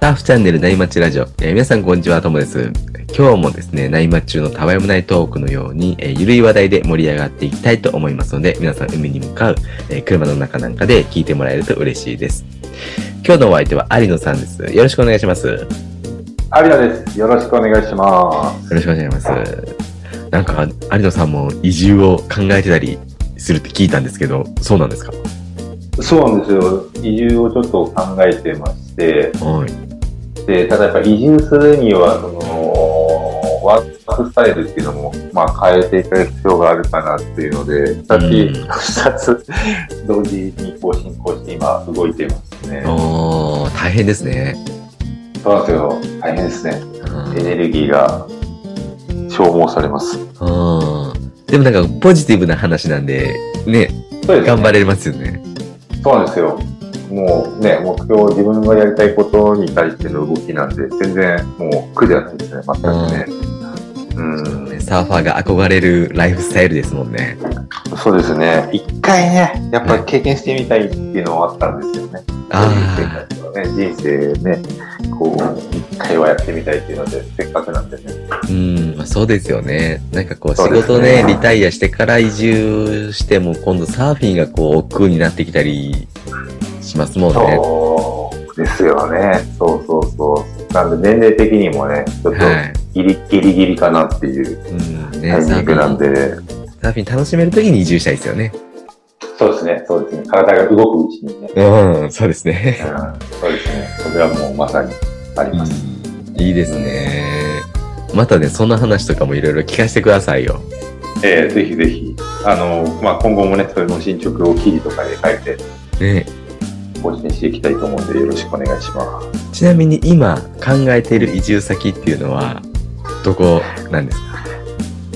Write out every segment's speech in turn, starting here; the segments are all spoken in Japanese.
ターフチャンネル内町ラジオ、えー皆さんこんにちは、ともです。今日もですね、内町中のたわいもないトークのように、えーゆるい話題で盛り上がっていきたいと思いますので、皆さん海に向かう、えー車の中なんかで聞いてもらえると嬉しいです。今日のお相手は有野さんです。よろしくお願いします。よ有野です。よろしくお願いします。ろしくお願いします。なんか、有野さんも移住を考えてたりするって聞いたんですけど、そうなんですか？そうなんですよ。移住をちょっと考えてまして、はい。で、ただやっぱ移住するには、その、ワークスタイルっていうのも、まあ変えていく必要があるかなっていうので、二うんつ、二つ同時にこう進行して今動いてますね。おー、大変ですね。そうなんですよ。大変ですね。うんエネルギーが消耗されます。うんでもなんかポジティブな話なんで、ね、ね頑張れますよね。そうなんですよ。もうね、目標、自分がやりたいことに対しての動きなんで、全然もう苦ではないですね、全くね。うん、サーファーが憧れるライフスタイルですもんね。そうですね。一回ね、やっぱり経験してみたいっていうのはあったんですよね。あ人生活をね、人生ね、こう、一回はやってみたいっていうので、せっかくなんでね。あ、うん、まあ、そうですよね。なんかこう仕そうですね事ね、リタイアしてから移住しても今度サーフィンがこう億劫になってきたりしますもんね。そうですよね。そうそうそう。なんで年齢的にもね、ちょっとはい。ギリギリギリかなっていう、タイミングサーフィン、なんで、サーフィン楽しめるときに移住したいですよね。そうですね、そうですね。体が動くうちにね。うん、そうですね。うんそうですね。それはもうまさにあります。いいですね。またね、そんな話とかもいろいろ聞かせてくださいよ。えーぜひぜひ、あの、まあ、今後もね、それの進捗を記事とかで書いてね、更新していきたいと思うんで、よろしくお願いします。ちなみに今考えている移住先っていうのは、どこなんですか？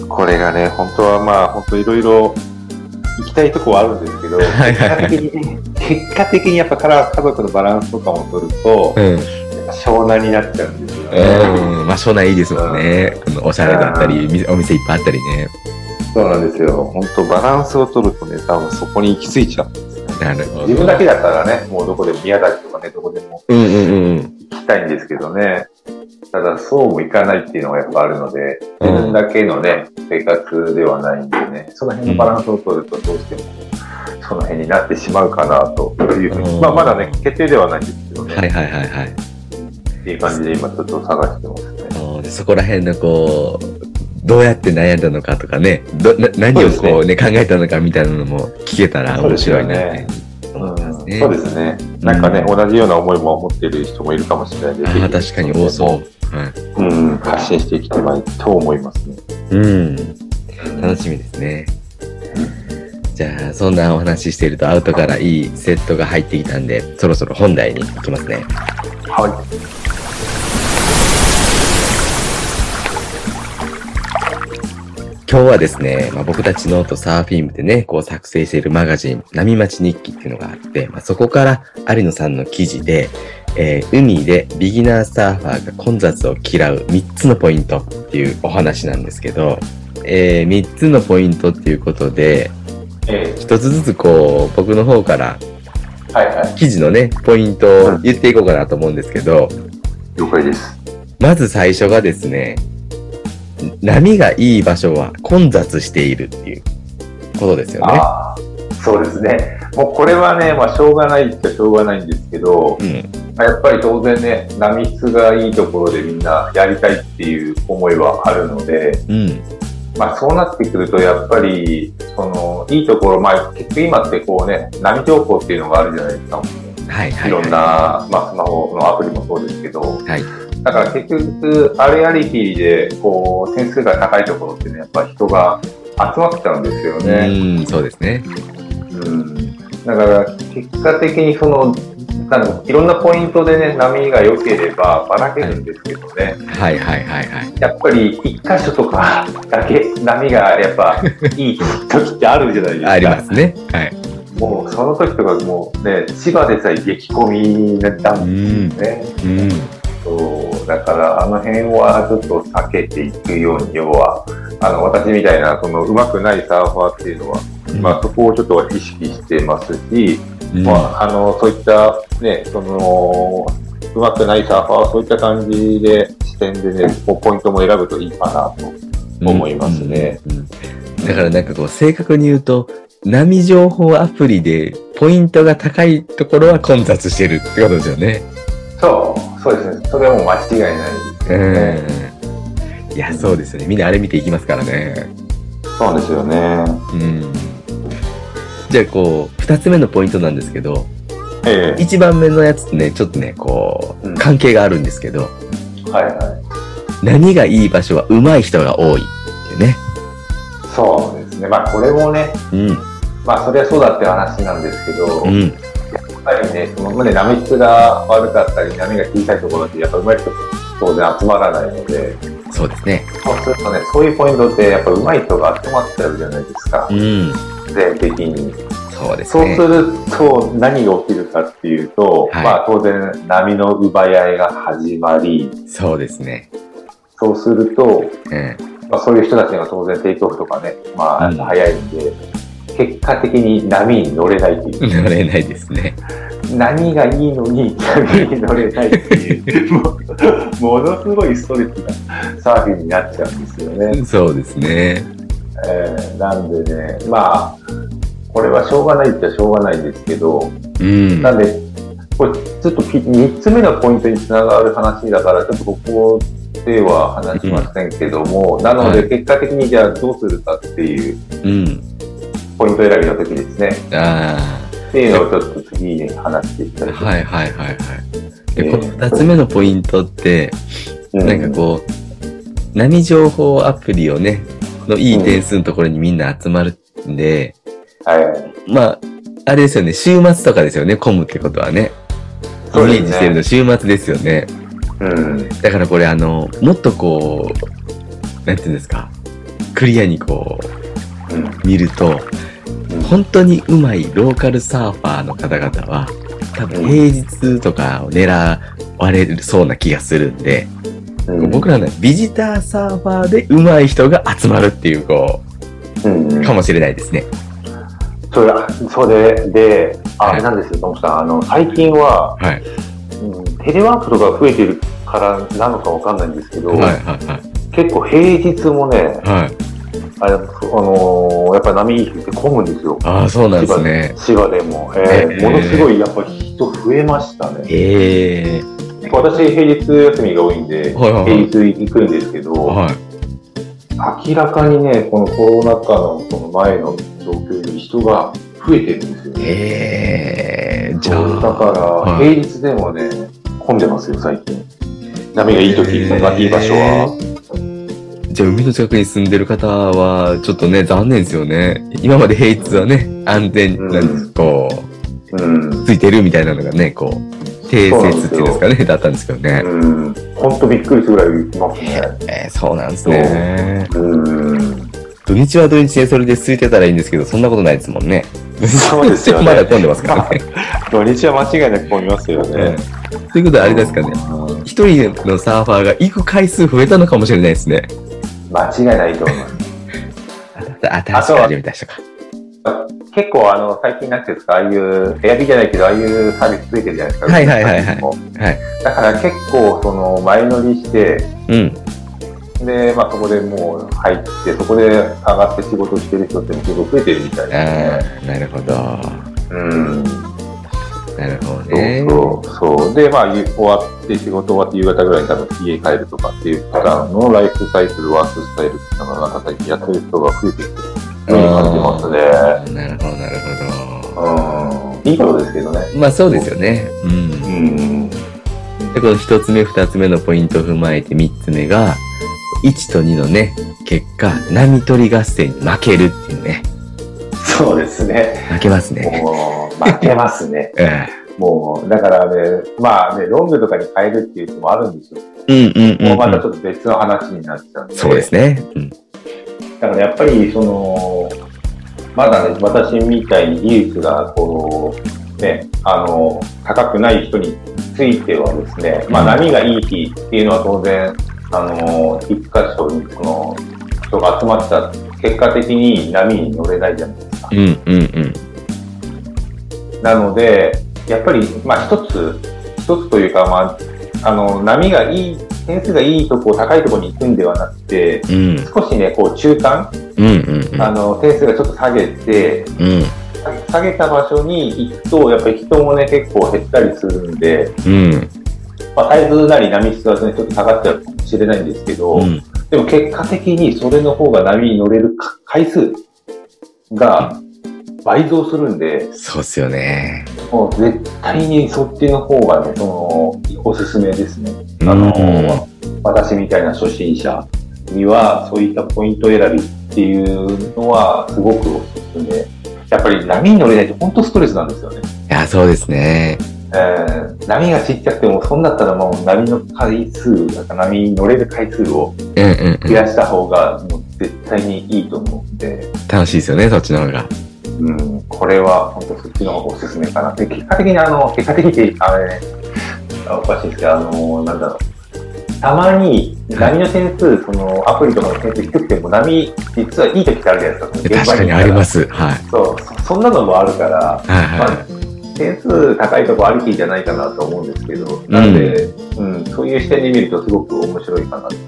これがね、本当はまあ、本当いろいろ行きたいとこはあるんですけど、はいはい結はい果的にね、結果的にやっぱから家族のバランスとかも取ると、うん。湘南になっちゃうんですよね。うん。まあ、湘南いいですもんね。このおしゃれだったり、みお店いっぱいあったりね。そうなんですよ。本当バランスを取るとね、多分そこに行き着いちゃうんですよね。なるほど。自分だけだったらね、もうどこでも宮崎とかね、どこでもうんうんうん。行きたいんですけどね。ただ、そうもいかないっていうのがやっぱあるので、うん。自分だけのね、生活ではないんでね、その辺のバランスを取るとどうしても、その辺になってしまうかなというふうに、うん。まあまだね、決定ではないんですけどね、はいはいはいはい。っていう感じで今ちょっと探してますね。そこら辺のこう、どうやって悩んだのかとかね、どな何をこうね、考えたのかみたいなのも聞けたら面白いなってね。そうですね。なんかね、同じような思いも持っている人もいるかもしれないので、ああ、ぜひ確かに多そう。はい。うん、発信していきたいと思いますね。うん。楽しみですね。じゃあ、そんなお話ししているとアウトからいいセットが入ってきたんで、そろそろ本題に行きますね。はい。今日はですね、まあ、僕たちノートサーフィン部でね、こう作成しているマガジン、波待ち日記っていうのがあって、まあ、そこから有野さんの記事で、えー海でビギナーサーファーが混雑を嫌う3つのポイントっていうお話なんですけど、え3つのポイントっていうことで、え一つずつこう、僕の方から。記事のね、ポイントを言っていこうかなと思うんですけど、了解です。まず最初がですね、波がいい場所は混雑しているっていうことですよね。そうですね。もうこれはね、まあ、しょうがないっちゃしょうがないんですけど、うん。まあやっぱり当然ね、波質がいいところでみんなやりたいっていう思いはあるので、うん。まあそうなってくると、やっぱり、その、いいところ、まあ結局今ってこうね、波情報っていうのがあるじゃないですか。はいはいい。ろんな、まあスマホのアプリもそうですけど、はい。だから結局、あれありきで、こう、点数が高いところってね、やっぱ人が集まっちゃうんですよね。うん、そうですね。うん。だから、結果的にその、なんかいろんなポイントでね、波が良ければばらけるんですけどね、はいはいはいはい。やっぱり一箇所とかだけ波がやっぱいい時ってあるじゃないですか。ありますね。はい。もうその時とかもうね、千葉でさえ激混みだったうんん。ですね。うん。そう、だからあの辺はちょっと避けていくように、要は、あの、私みたいな、その上手くないサーファーっていうのは、まあそこをちょっと意識してますし、うんまあ、あの、そういった、ね、その、上手くないサーファーはそういった感じで、視点でね、こうポイントも選ぶといいかなと思いますね。うんうんだからなんかこう、正確に言うと、波情報アプリでポイントが高いところは混雑してるってことですよね。そう、そうですね。それはもう間違いないですよね。うん。いや、そうですよね。みんなあれ見ていきますからね。そうですよね。うん。じゃあこう、二つ目のポイントなんですけど、ええ一番目のやつってね、ちょっとね、こう、うん関係があるんですけど、はいはい。何がいい場所は上手い人が多いっていうね。そうですね。まあ、これもね、うん。まあ、それはそうだって話なんですけど、うん。ぱりね、そのね、波質が悪かったり、波が小さいところって、やっぱ上手い人当然集まらないので、そうですね。そうするとね、そういうポイントって、やっぱ上手い人が集まっちゃうじゃないですかう。ん。全的に。そうですね。そうすると、何が起きるかっていうと、はいまあ当然波の奪い合いが始まり、そうですね。そうすると、うん。まあ、そういう人たちが当然テイクオフとかね、まあうん早いんで、結果的に波に乗れないっていう。乗れないですね。何がいいのに波に乗れないっていう、もうものすごいストレスなサーフィンになっちゃうんですよね。そうですね。えーなんでね、まあ、これはしょうがないっちゃしょうがないんですけど、うん。なんで、これちょっとピ3つ目のポイントにつながる話だから、ちょっとここでは話しませんけども、なのはいで結果的にじゃあどうするかっていううん。ポイント選びの時ですね。あっていうのをちょっと次に話していきたいはいはいはいはい。で、えーこの二つ目のポイントって、うんなんかこう、波情報アプリをね、のいい点数のところにみんな集まるんで、はい。まあ、あれですよね、週末とかですよね、混むってことはね。イメージしてるの週末ですよね。うん。だからこれあの、もっとこう、なんていうんですか、クリアにこうん。う、見ると、本当にうまいローカルサーファーの方々は、多分平日とかを狙われるそうな気がするんで、うん、僕らのビジターサーファーでうまい人が集まるっていう、こうんう、かもしれないですね。それ、それで、ああれなんですよ、ともさん。あの、最近は、はい。うん、テレワークとか増えてるからなのかわかんないんですけど、はいはいはい。結構平日もね、はい。あれ、あのーやっぱ波いい日って混むんですよ。ああ、そうなんですね。千葉でも。えーえーものすごいやっぱ人増えましたね。ええ私平日休みが多いんで、はいはいはい平日行くんですけど、はい。明らかにね、このコロナ禍のその前の状況より人が増えてるんですよね。ええじゃそうだあ。から、はい平日でもね、混んでますよ、最近。波がいい時、へーがいい場所は。じゃあ、海の近くに住んでる方は、ちょっとね、残念ですよね。今まで平日はね、安全、うんなんです、こうんう、。ついてるみたいなのがね、こう、定説っていうんですかね、だったんですけどね。うん。ほんとびっくりするぐらいいますね。えー、そうなんですね。うん。土日は土日でそれで空いてたらいいんですけど、そんなことないですもんね。そうですよねまだ混んでますからね。土日は間違いなく混みますよね。ということはあれですかね。一人のサーファーが行く回数増えたのかもしれないですね。間違いないと思います。新しく始めた人か。結構あの、最近なんていうんですか、ああいう、エアビーじゃないけど、ああいうサービスついてるじゃないですか。はいはいはいはいもはい。だから結構、その、前乗りして、うん。で、まあそこでもう入って、そこで上がって仕事してる人って結構増えてるみたいですあね。あ、なるほど。うん。なるほどね。そうそう。で、まあ、終わって、仕事終わって夕方ぐらいに多分家帰るとかっていう方のライフサイクル、ワークスタイルっていうのが、なんか最近やってる人が増えてきてるように感じますね。なるほど、なるほうん。いいことですけどね。ど。まあそうですよね。うん。うん。で、この一つ目、二つ目のポイントを踏まえて三つ目が、1と2のね、結果、波取り合戦に負けるっていうね。そうですね。負けますね。負けますね。えもう、だからね、まあね、ロングとかに変えるっていうのもあるんですよ。えうんうんうん、もうまたちうん。ょっと別の話になっちゃうんで。そうですね。うん。だからやっぱり、その、まだね、私みたいに技術が、こう、ね、あの、高くない人についてはですね、まあ、波がいい日っていうのは当然、あの、一箇所に、この、人が集まった結果的に波に乗れないじゃないですか。うんうんうん。なので、やっぱり、まあ、一つ、一つというか、まあ、あの、波がいい、点数がいいとこ、高いところに行くんではなくて、うん少しね、こう、中間、うんうんうん。あの、点数がちょっと下げて、うん下げた場所に行くと、やっぱり人もね、結構減ったりするんで、うんまあ、サイズなり波質はね、ちょっと下がっちゃうかもしれないんですけど、うん。でも結果的にそれの方が波に乗れるか回数が倍増するんで、そうっすよね。もう絶対にそっちの方がね、その、おすすめですね。うんあの、私みたいな初心者には、そういったポイント選びっていうのは、すごくおすすめ。やっぱり波に乗れないと本当ストレスなんですよね。いや、そうですね。えー波がちっちゃくても、そんだったらもう波の回数、なんか波に乗れる回数を。増やした方が、もう絶対にいいと思うんで、楽しいですよね、そっちの方が。うん、これは本当そっちの方がおすすめかな。で、結果的にあの、結果的に、あれ、あおかしいですけど、あの、なんだろう。たまに波の点数、そのアプリとかの点数低くても波、実はいい時ってあるじゃないですか。。確かにありますす。はい。そう、そそんなのもあるから、はいまはあ、点数高いとこありきじゃないかなと思うんですけど、なんで、うん、そういう視点で見るとすごく面白いかなと。い。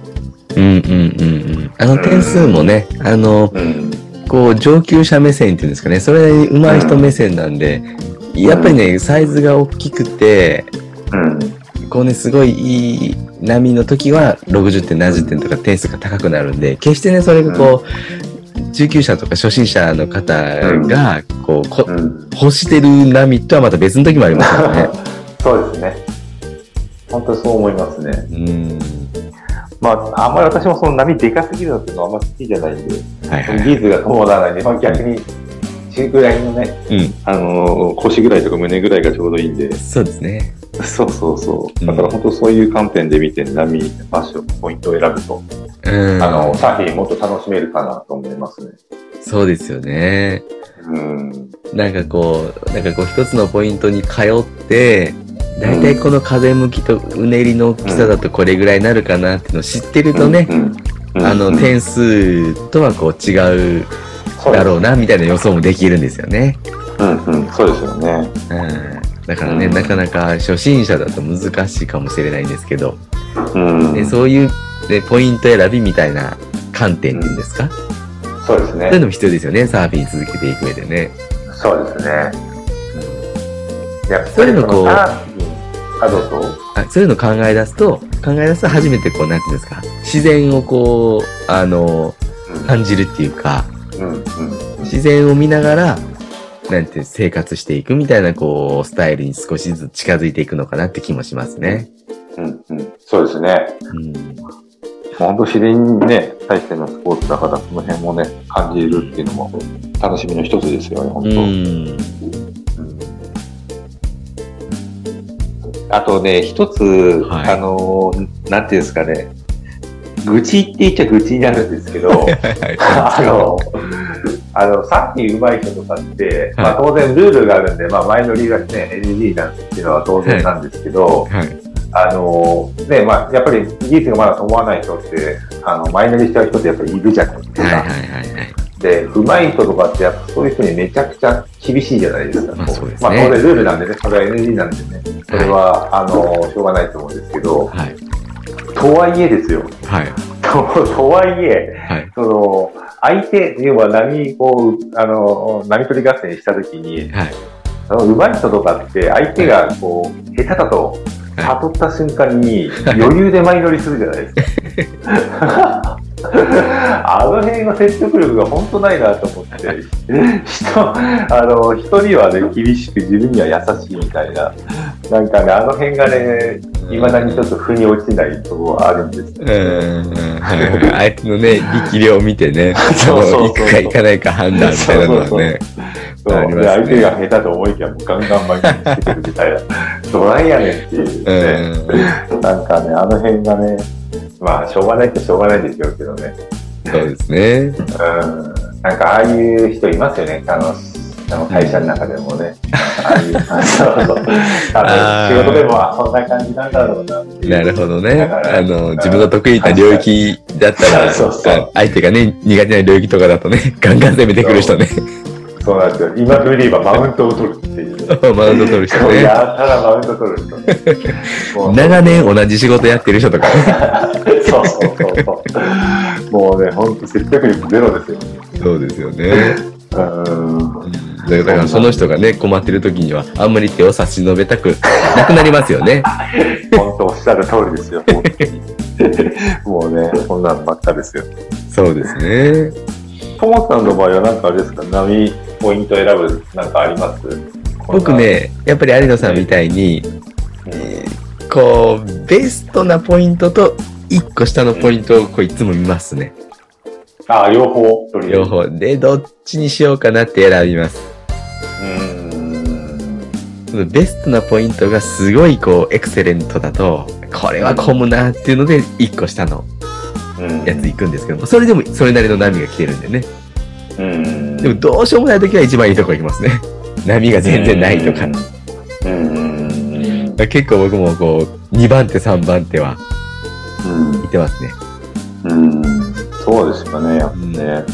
うんうんうんうん。あの点数もね、あの、うん。こう上級者目線っていうんですかね、それなりに上手い人目線なんで、やっぱりね、サイズが大きくて、うん。こうね、すごいいい波の時は60点、70点とか点数が高くなるんで、決してね、それがこう、中級者とか初心者の方が、こう、こうん。欲してる波とはまた別の時もありますからね。そうですね。本当そう思いますね。うん。まあ、あんまり私もその波でかすぎるのっていうのはあんま好きじゃないんで、はいはい。技術が伴わないんで、まあ、逆に中ぐらいのね、うん。あのー腰ぐらいとか胸ぐらいがちょうどいいんで、そうですね。そうそうそうう。んだから本当そういう観点で見て、波、場所、ポイントを選ぶと、うん。あの、サーフィンもっと楽しめるかなと思いますね。そうですよね。うん。なんかこう、なんかこう一つのポイントに通って、だいたいこの風向きとうねりの大きさだとこれぐらいになるかなっていうのを知ってるとね、うん。うんあの、点数とはこう違うそうだろうなみたいな予想もできるんですよね。うんうん、そうですよね。うん。だからね、うんなかなか初心者だと難しいかもしれないんですけど、うん。でそういう、ね、ポイント選びみたいな観点っていうんですか、そうですねそういう。のも必要ですよね、サーフィン続けていく上でね。そうですね。やっそういうのこうあ、どうぞ。あそういうの考え出すと、考え出すと初めてこう、なんていうんですか、自然をこう、あの、感じるっていうか、うん、うん、自然を見ながら、なんて生活していくみたいな、こう、スタイルに少しずつ近づいていくのかなって気もしますね。うん、うん。そうですね。うん。本当自然にね、対してのスポーツだから、その辺もね、感じるっていうのも楽しみの一つですよね、本当。うん。うんあとね、一つ、はいあの、なんていうんですかね、愚痴って言っちゃ愚痴になるんですけど、あの、あの、さっき上手い人とかって、まあ当然ルールがあるんで、まあ前乗りがね、NG なんていうのは当然なんですけど、はい。あの、ね、まあやっぱり技術がまだ伴わない人って、あの、前乗りしちゃう人ってやっぱりいるじゃないですか。はいはいはいはい。で、上手い人とかってやっぱそういう人にめちゃくちゃ厳しいじゃないですか。まあそうですねまあ当然ルールなんでね、それは NG なんでね、それは、あの、しょうがないと思うんですけど、はい。とはいえですよ。はい。ととはいえ、はい。その、相手、要は波、こう、あの、波取り合戦したときに、はい。その上手い人とかって、相手がこう、下手だと、悟った瞬間に、余裕で前乗りするじゃないですか。あの辺の説得力が本当ないなと思って、人、あの、人にはね、厳しく自分には優しいみたいな、なんかね、あの辺がね、未だにちょっと腑に落ちないところがあるんですよ。うん。はい相手のね、力量を見てね、そうそう行くか行かないか判断みたいなのはね。そうね。で相手が下手と思いきやもうガンガン前につけてるみたいな、どないやねんっていううね、ん。なんかね、あの辺がね、まあ、しょうがないってしょうがないでしょうけどね、そうですね。うん、なんかああいう人いますよね、あの、あの会社の中でもね。ああいう 感じそうそう多分あー仕事でもあそんな感じなんだろうなっていう。なるほどね。あの、自分の得意な領域だったら、そうそうそうあ相手がね、苦手な領域とかだとね、ガンガン攻めてくる人ね。そうなんですよ。今といえばマウントを取るっていう。マウント取る人ね。やたらマウント取る人 長年同じ仕事やってる人とかね。そうそうそうそう。もうね、本当説得力ゼロですよ。そうですよね。うん。だからその人がね、困ってる時には、あんまり手を差し伸べたくなくなりますよね。本当おっしゃる通りですよ。もうね、こんなんばっかですよ。そうですね。ともさんの場合はなんかあれですか、波ポイント選ぶなんかあります？僕、ね、やっぱり有野さんみたいに、えーこう、ベストなポイントと、一個下のポイントをこういつも見ますね。ああ、両方両方。で、どっちにしようかなって選びます。うーん。ベストなポイントがすごいこう、エクセレントだと、これは混むなっていうので、一個下のうんやつ行くんですけども、それでもそれなりの波が来てるんでね。うん。でもどうしようもない時は一番いいとこ行きますね。波が全然ないとか。うん。うん。結構僕もこう、2番手、3番手はうん行ってますね。うん。そうですかね、やっぱね。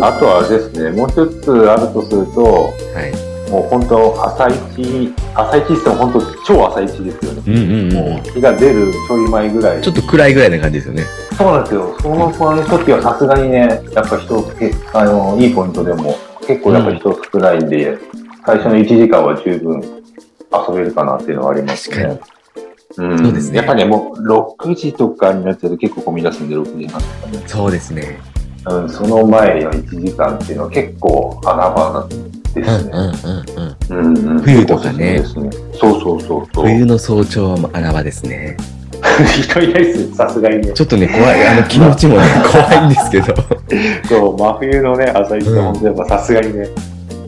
あとはあれですね、もう一つあるとすると、はい。もう本当、朝一、朝一っても本当、超朝一ですよね。うんうんもうん。う日が出るちょい前ぐらい。ちょっと暗いぐらいな感じですよね。そうなんですよ。その時はさすがにね、やっぱ人、けあの、いいポイントでも、結構やっぱ人少ないんで、最初の1時間は十分遊べるかなっていうのはありますね。うん、そうですねやっぱね、もう6時とかになっちゃうと結構混み出すんで、6時半とかね。そうですね。うん、その前の1時間っていうのは結構穴場ですね。うんうんうん。うんうん冬とかねそうそうそうそう。冬の早朝は穴場ですね。人いないですよ、さすがにね。ちょっとね、怖い。あの、気持ちもね、怖いんですけど。そう、真冬のね、朝一は本当やっぱさすがにね。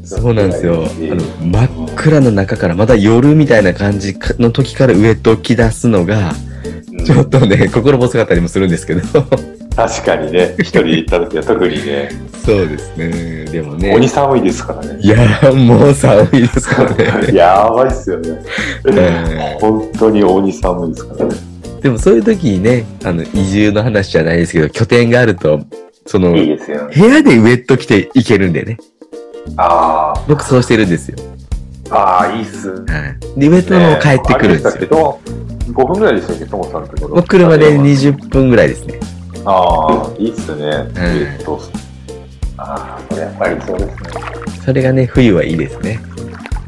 そうなんですよ。あうんの、真っ暗の中から、まだ夜みたいな感じの時からウエットを着出すのが、うんちょっとね、心細かったりもするんですけど。確かにね、一人で行った時は特にね、そうですね。でもね。鬼寒いですからね。いやー、もう寒いですからね。やばいっすよね。うん本当に鬼寒いですからね。でもそういう時にね、あの、移住の話じゃないですけど、拠点があると、その、いいですよね。部屋でウェット着ていけるんでね。あ僕そうしてるんですよ。あ、ああ、いいっす。はい。で、ウェットの帰ってくるんですよ。よ。5分ぐらいですよね、ともさんのところ。僕車で20分ぐらいですね。ああ、いいっすね。えっと、ああ、これやっぱりそうですね。それがね、冬はいいですね。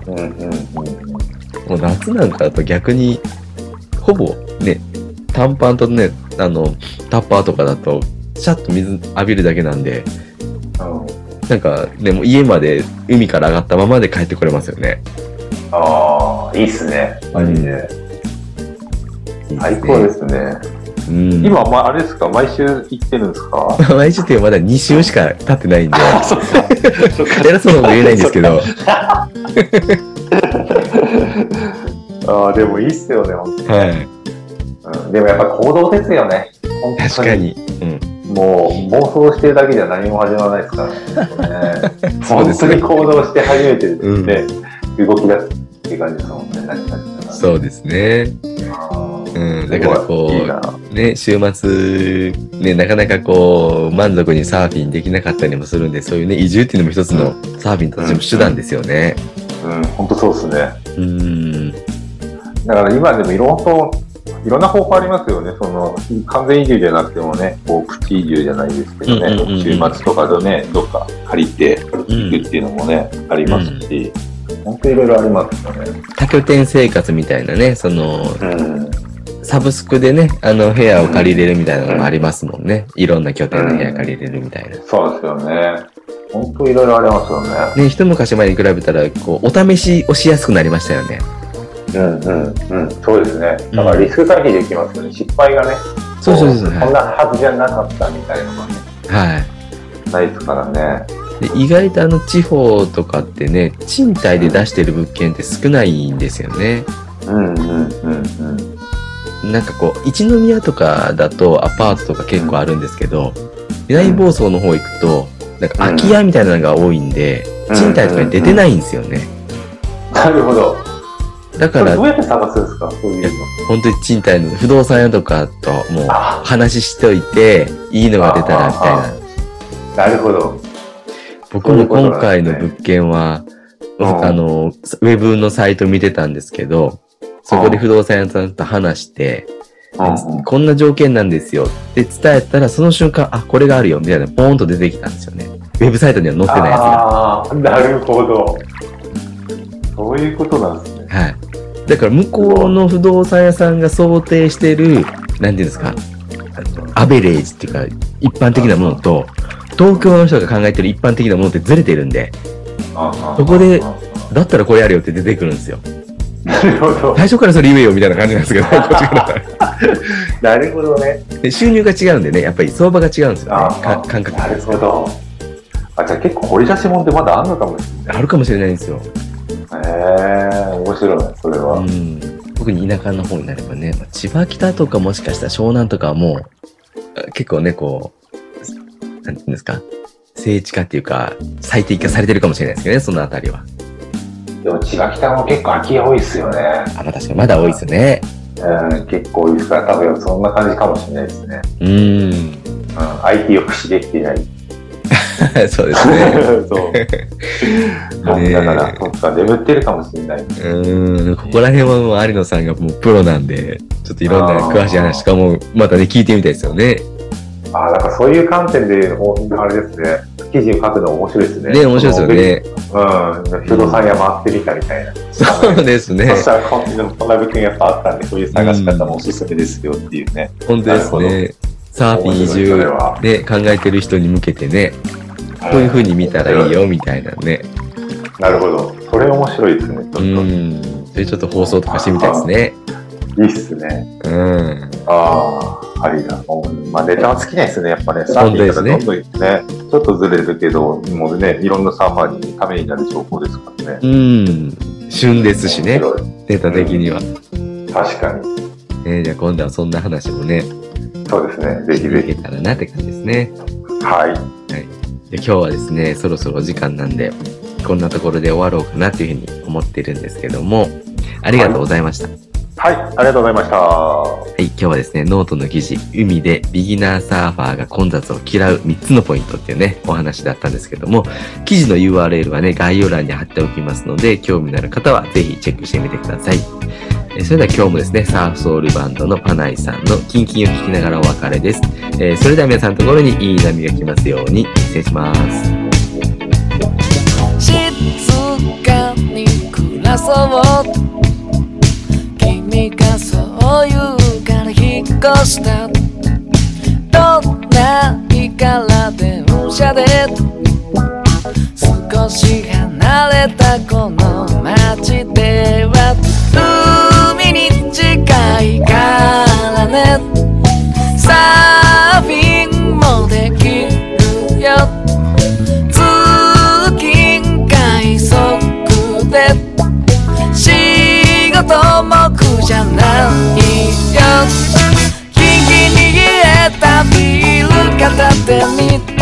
うんうんうん。もう夏なんかだと逆に、ほぼね、短パンとね、あの、タッパーとかだと、シャッと水浴びるだけなんで、なんかね、もう家まで海から上がったままで帰ってこれますよね。ああ、いいっすね。マジで。最高ですね。うん。今、まあ、あれですか？毎週行ってるんですか？毎週ってまだ2週しか経ってないんで、偉そうなこと言えないんですけど、ああ、でもいいっすよね、本はい。当に。うん、でもやっぱ行動ですよね。本当に確か。に。うん。もう妄想してるだけじゃ何も始まらないですからね。そうですね本当に行動して初めてね、動き出すっていう感じですもんね。そうですね。あうーん。だからこう、ね、週末、ね、なかなかこう、満足にサーフィンできなかったりもするんで、そういうね、移住っていうのも一つのサーフィンとしても手段ですよね。うん、本当そうですね。うん。だから今でもいろんないろんな方法ありますよね。その、完全移住じゃなくてもね、こう、プチ移住じゃないですけどね、うんうんうんうん週末とかでね、どっか借りて行くっていうのもね、ありますし、本当いろいろありますよね。多拠点生活みたいなね、その、うん。サブスクでね、あの、部屋を借りれるみたいなのもありますもんね。いろんな拠点の部屋借りれるみたいな。そうですよね。本当いろいろありますよね。ね、一昔前に比べたら、こう、お試しをしやすくなりましたよね。うんうんうん。そうですね。だからリスク回避できますよね。失敗がね。そうそうそう。こんはなはずじゃなかったみたいなのがね、い。はい。ないですからね。で意外とあの地方とかってね、賃貸で出してる物件って少ないんですよね。うんうんうんうん。なんかこう、一宮とかだとアパートとか結構あるんですけど、南房総の方行くと、なんか空き家みたいなのが多いんで、賃貸とかに出てないんですよね。なるほど。だからど、うやって探すんですか？そういうの。本当に賃貸の不動産屋とかともうあ話しといて、いいのが出たらみたいあな。なるほど。僕も今回の物件は、うんあの、ウェブのサイト見てたんですけど、そこで不動産屋さんと話して、こんな条件なんですよって伝えたら、その瞬間、あ、これがあるよ、みたいな、ポーンと出てきたんですよね。ウェブサイトには載ってないやつが。ああ、なるほど。そういうことなんですね。はい。だから、向こうの不動産屋さんが想定してる、なんていうんですか、アベレージっていうか、一般的なものと、東京の人が考えてる一般的なものってずれてるんで、そこでだったらこれやるよって出てくるんですよ。なるほど。最初からそれ言えよみたいな感じなんですけど、こっちから。なるほどね。で収入が違うんでね、やっぱり相場が違うんですよね。あか感覚なるほど。あ、じゃあ結構掘り出し物ってまだあんのかもしあるかもしれないんですよ。れない。へえ面白いね、それは。うん。特に田舎の方になればね、まあ千葉北とかもしかしたら湘南とかはもう、あ結構ね、こう、なんていうんですか、聖地化っていうか、最適化されてるかもしれないですけどね、そのあたりは。でも千葉北も結構空き家多いっすよね。あ、まあ確かにまだ多いですよね。うん、結構多いですから、多分そんな感じかもしれないですね。うーん。うん、IT を駆使できていない。そうですね。そう。だから、そっか、眠ってるかもしれない。うーん、ここら辺はもう有野さんがもうプロなんで、ちょっといろんな詳しい話とかもまたね、聞いてみたいですよね。ああ、だからそういう観点で、おあれですね、記事を書くの面白いですね。ね、面白いですよね。うん、不動産屋回ってみたみたいな。そうですねそ。したらこんなこんな物件やっぱあったんで、そういう探し方もおすすめですよっていうね。本当ですね。サーフィン移住、ね、考えてる人に向けてね、こういう風に見たらいいよ、みたいなね。なるほど。それ面白いですね、ちょっと。ういん。それちょっと放送とかしてみたいですね。いっすね。うん。ああ、ありだ。うんまあ、ネタは尽きないですね、やっぱね。サーフィンとかどんどんね、ちょっとずれるけど、もうね、いろんなサーファーにためになる情報ですからね。うん。旬ですしね、データ的には。確かに。ね、じゃあ今度はそんな話もね、そうですね。ぜひぜひ。けたらなって感じですね。はい。で今日はですね、そろそろお時間なんで、こんなところで終わろうかなというふうに思ってるんですけども、ありがとうございました。はい、ありがとうございました。はい、今日はですね、ノートの記事、海でビギナーサーファーが混雑を嫌う3つのポイントっていうね、お話だったんですけども、記事の URL はね、概要欄に貼っておきますので、興味のある方はぜひチェックしてみてください。えーそれでは今日もですね、サーフソウルバンドのパナイさんのキンキンを聞きながらお別れです。えーそれでは皆さんのところにいい波が来ますように、失礼します。静かに暮らそうそう言うから引っ越した。どんな日から電車で。少し離れたこの街でギキンキン握ったビール片手に